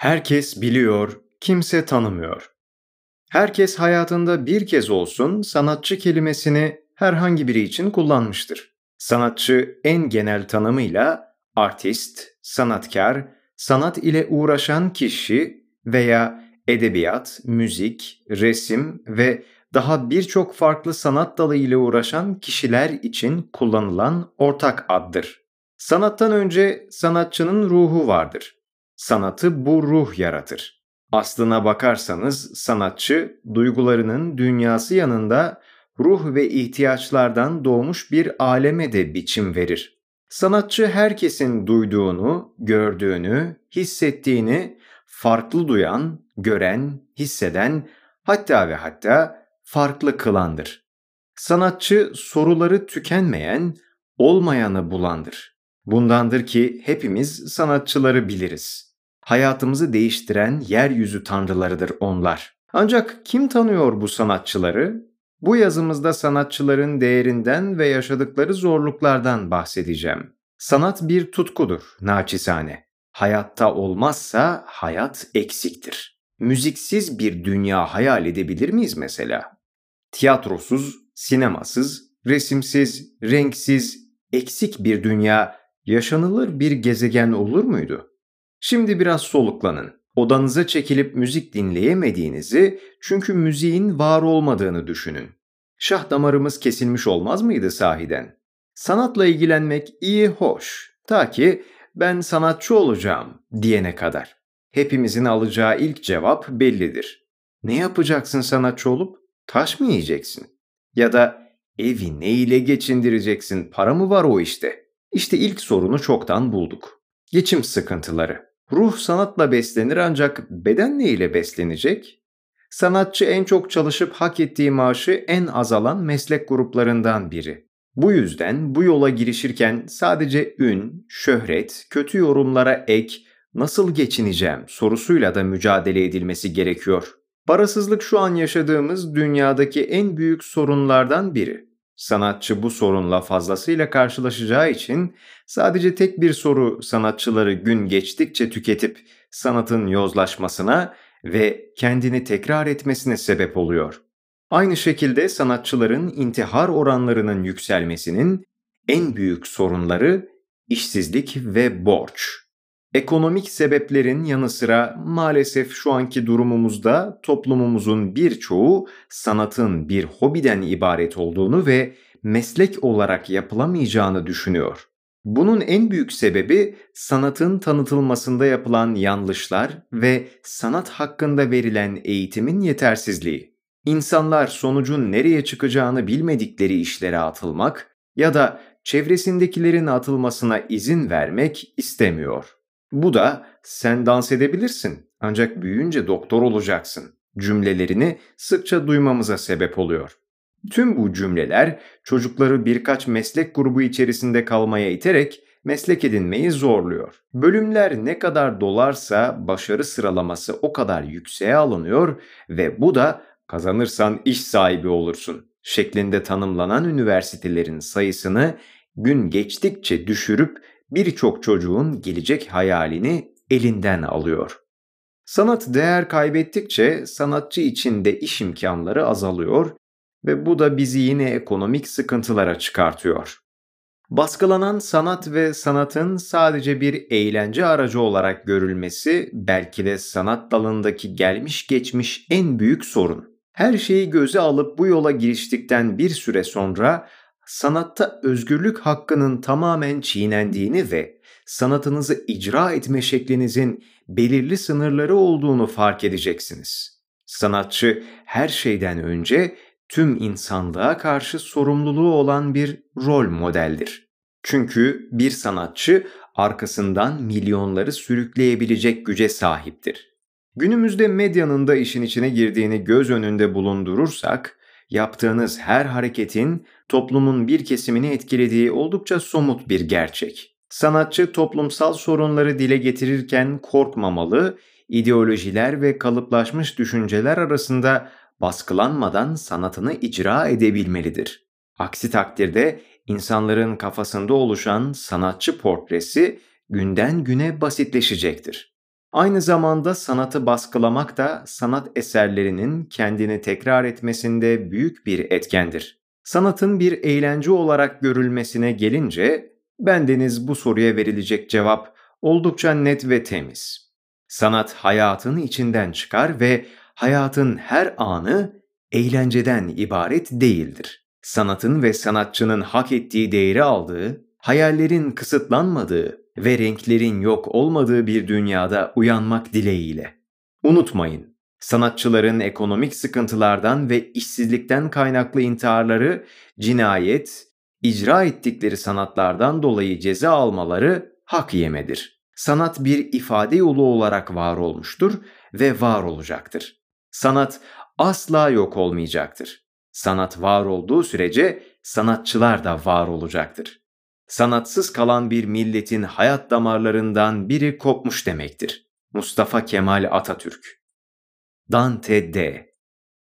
Herkes biliyor, kimse tanımıyor. Herkes hayatında bir kez olsun sanatçı kelimesini herhangi biri için kullanmıştır. Sanatçı en genel tanımıyla artist, sanatkar, sanat ile uğraşan kişi veya edebiyat, müzik, resim ve daha birçok farklı sanat dalı ile uğraşan kişiler için kullanılan ortak addır. Sanattan önce sanatçının ruhu vardır. Sanatı bu ruh yaratır. Aslına bakarsanız sanatçı duygularının dünyası yanında ruh ve ihtiyaçlardan doğmuş bir aleme de biçim verir. Sanatçı herkesin duyduğunu, gördüğünü, hissettiğini farklı duyan, gören, hisseden, hatta ve hatta farklı kılandır. Sanatçı soruları tükenmeyen, olmayanı bulandır. Bundandır ki hepimiz sanatçıları biliriz hayatımızı değiştiren yeryüzü tanrılarıdır onlar. Ancak kim tanıyor bu sanatçıları? Bu yazımızda sanatçıların değerinden ve yaşadıkları zorluklardan bahsedeceğim. Sanat bir tutkudur, naçizane. Hayatta olmazsa hayat eksiktir. Müziksiz bir dünya hayal edebilir miyiz mesela? Tiyatrosuz, sinemasız, resimsiz, renksiz, eksik bir dünya yaşanılır bir gezegen olur muydu? Şimdi biraz soluklanın. Odanıza çekilip müzik dinleyemediğinizi çünkü müziğin var olmadığını düşünün. Şah damarımız kesilmiş olmaz mıydı sahiden? Sanatla ilgilenmek iyi hoş. Ta ki ben sanatçı olacağım diyene kadar. Hepimizin alacağı ilk cevap bellidir. Ne yapacaksın sanatçı olup? Taş mı yiyeceksin? Ya da evi ne ile geçindireceksin? Para mı var o işte? İşte ilk sorunu çoktan bulduk. Geçim sıkıntıları. Ruh sanatla beslenir ancak beden ne ile beslenecek? Sanatçı en çok çalışıp hak ettiği maaşı en azalan meslek gruplarından biri. Bu yüzden bu yola girişirken sadece ün, şöhret, kötü yorumlara ek, nasıl geçineceğim sorusuyla da mücadele edilmesi gerekiyor. Parasızlık şu an yaşadığımız dünyadaki en büyük sorunlardan biri. Sanatçı bu sorunla fazlasıyla karşılaşacağı için sadece tek bir soru sanatçıları gün geçtikçe tüketip sanatın yozlaşmasına ve kendini tekrar etmesine sebep oluyor. Aynı şekilde sanatçıların intihar oranlarının yükselmesinin en büyük sorunları işsizlik ve borç. Ekonomik sebeplerin yanı sıra maalesef şu anki durumumuzda toplumumuzun birçoğu sanatın bir hobiden ibaret olduğunu ve meslek olarak yapılamayacağını düşünüyor. Bunun en büyük sebebi sanatın tanıtılmasında yapılan yanlışlar ve sanat hakkında verilen eğitimin yetersizliği. İnsanlar sonucun nereye çıkacağını bilmedikleri işlere atılmak ya da çevresindekilerin atılmasına izin vermek istemiyor. Bu da sen dans edebilirsin ancak büyüyünce doktor olacaksın cümlelerini sıkça duymamıza sebep oluyor. Tüm bu cümleler çocukları birkaç meslek grubu içerisinde kalmaya iterek meslek edinmeyi zorluyor. Bölümler ne kadar dolarsa başarı sıralaması o kadar yükseğe alınıyor ve bu da kazanırsan iş sahibi olursun şeklinde tanımlanan üniversitelerin sayısını gün geçtikçe düşürüp birçok çocuğun gelecek hayalini elinden alıyor. Sanat değer kaybettikçe sanatçı için de iş imkanları azalıyor ve bu da bizi yine ekonomik sıkıntılara çıkartıyor. Baskılanan sanat ve sanatın sadece bir eğlence aracı olarak görülmesi belki de sanat dalındaki gelmiş geçmiş en büyük sorun. Her şeyi göze alıp bu yola giriştikten bir süre sonra sanatta özgürlük hakkının tamamen çiğnendiğini ve sanatınızı icra etme şeklinizin belirli sınırları olduğunu fark edeceksiniz. Sanatçı her şeyden önce tüm insanlığa karşı sorumluluğu olan bir rol modeldir. Çünkü bir sanatçı arkasından milyonları sürükleyebilecek güce sahiptir. Günümüzde medyanın da işin içine girdiğini göz önünde bulundurursak, yaptığınız her hareketin toplumun bir kesimini etkilediği oldukça somut bir gerçek. Sanatçı toplumsal sorunları dile getirirken korkmamalı, ideolojiler ve kalıplaşmış düşünceler arasında baskılanmadan sanatını icra edebilmelidir. Aksi takdirde insanların kafasında oluşan sanatçı portresi günden güne basitleşecektir. Aynı zamanda sanatı baskılamak da sanat eserlerinin kendini tekrar etmesinde büyük bir etkendir. Sanatın bir eğlence olarak görülmesine gelince, bendeniz bu soruya verilecek cevap oldukça net ve temiz. Sanat hayatın içinden çıkar ve hayatın her anı eğlenceden ibaret değildir. Sanatın ve sanatçının hak ettiği değeri aldığı, hayallerin kısıtlanmadığı ve renklerin yok olmadığı bir dünyada uyanmak dileğiyle. Unutmayın, sanatçıların ekonomik sıkıntılardan ve işsizlikten kaynaklı intiharları, cinayet, icra ettikleri sanatlardan dolayı ceza almaları hak yemedir. Sanat bir ifade yolu olarak var olmuştur ve var olacaktır. Sanat asla yok olmayacaktır. Sanat var olduğu sürece sanatçılar da var olacaktır. Sanatsız kalan bir milletin hayat damarlarından biri kopmuş demektir. Mustafa Kemal Atatürk Dante D.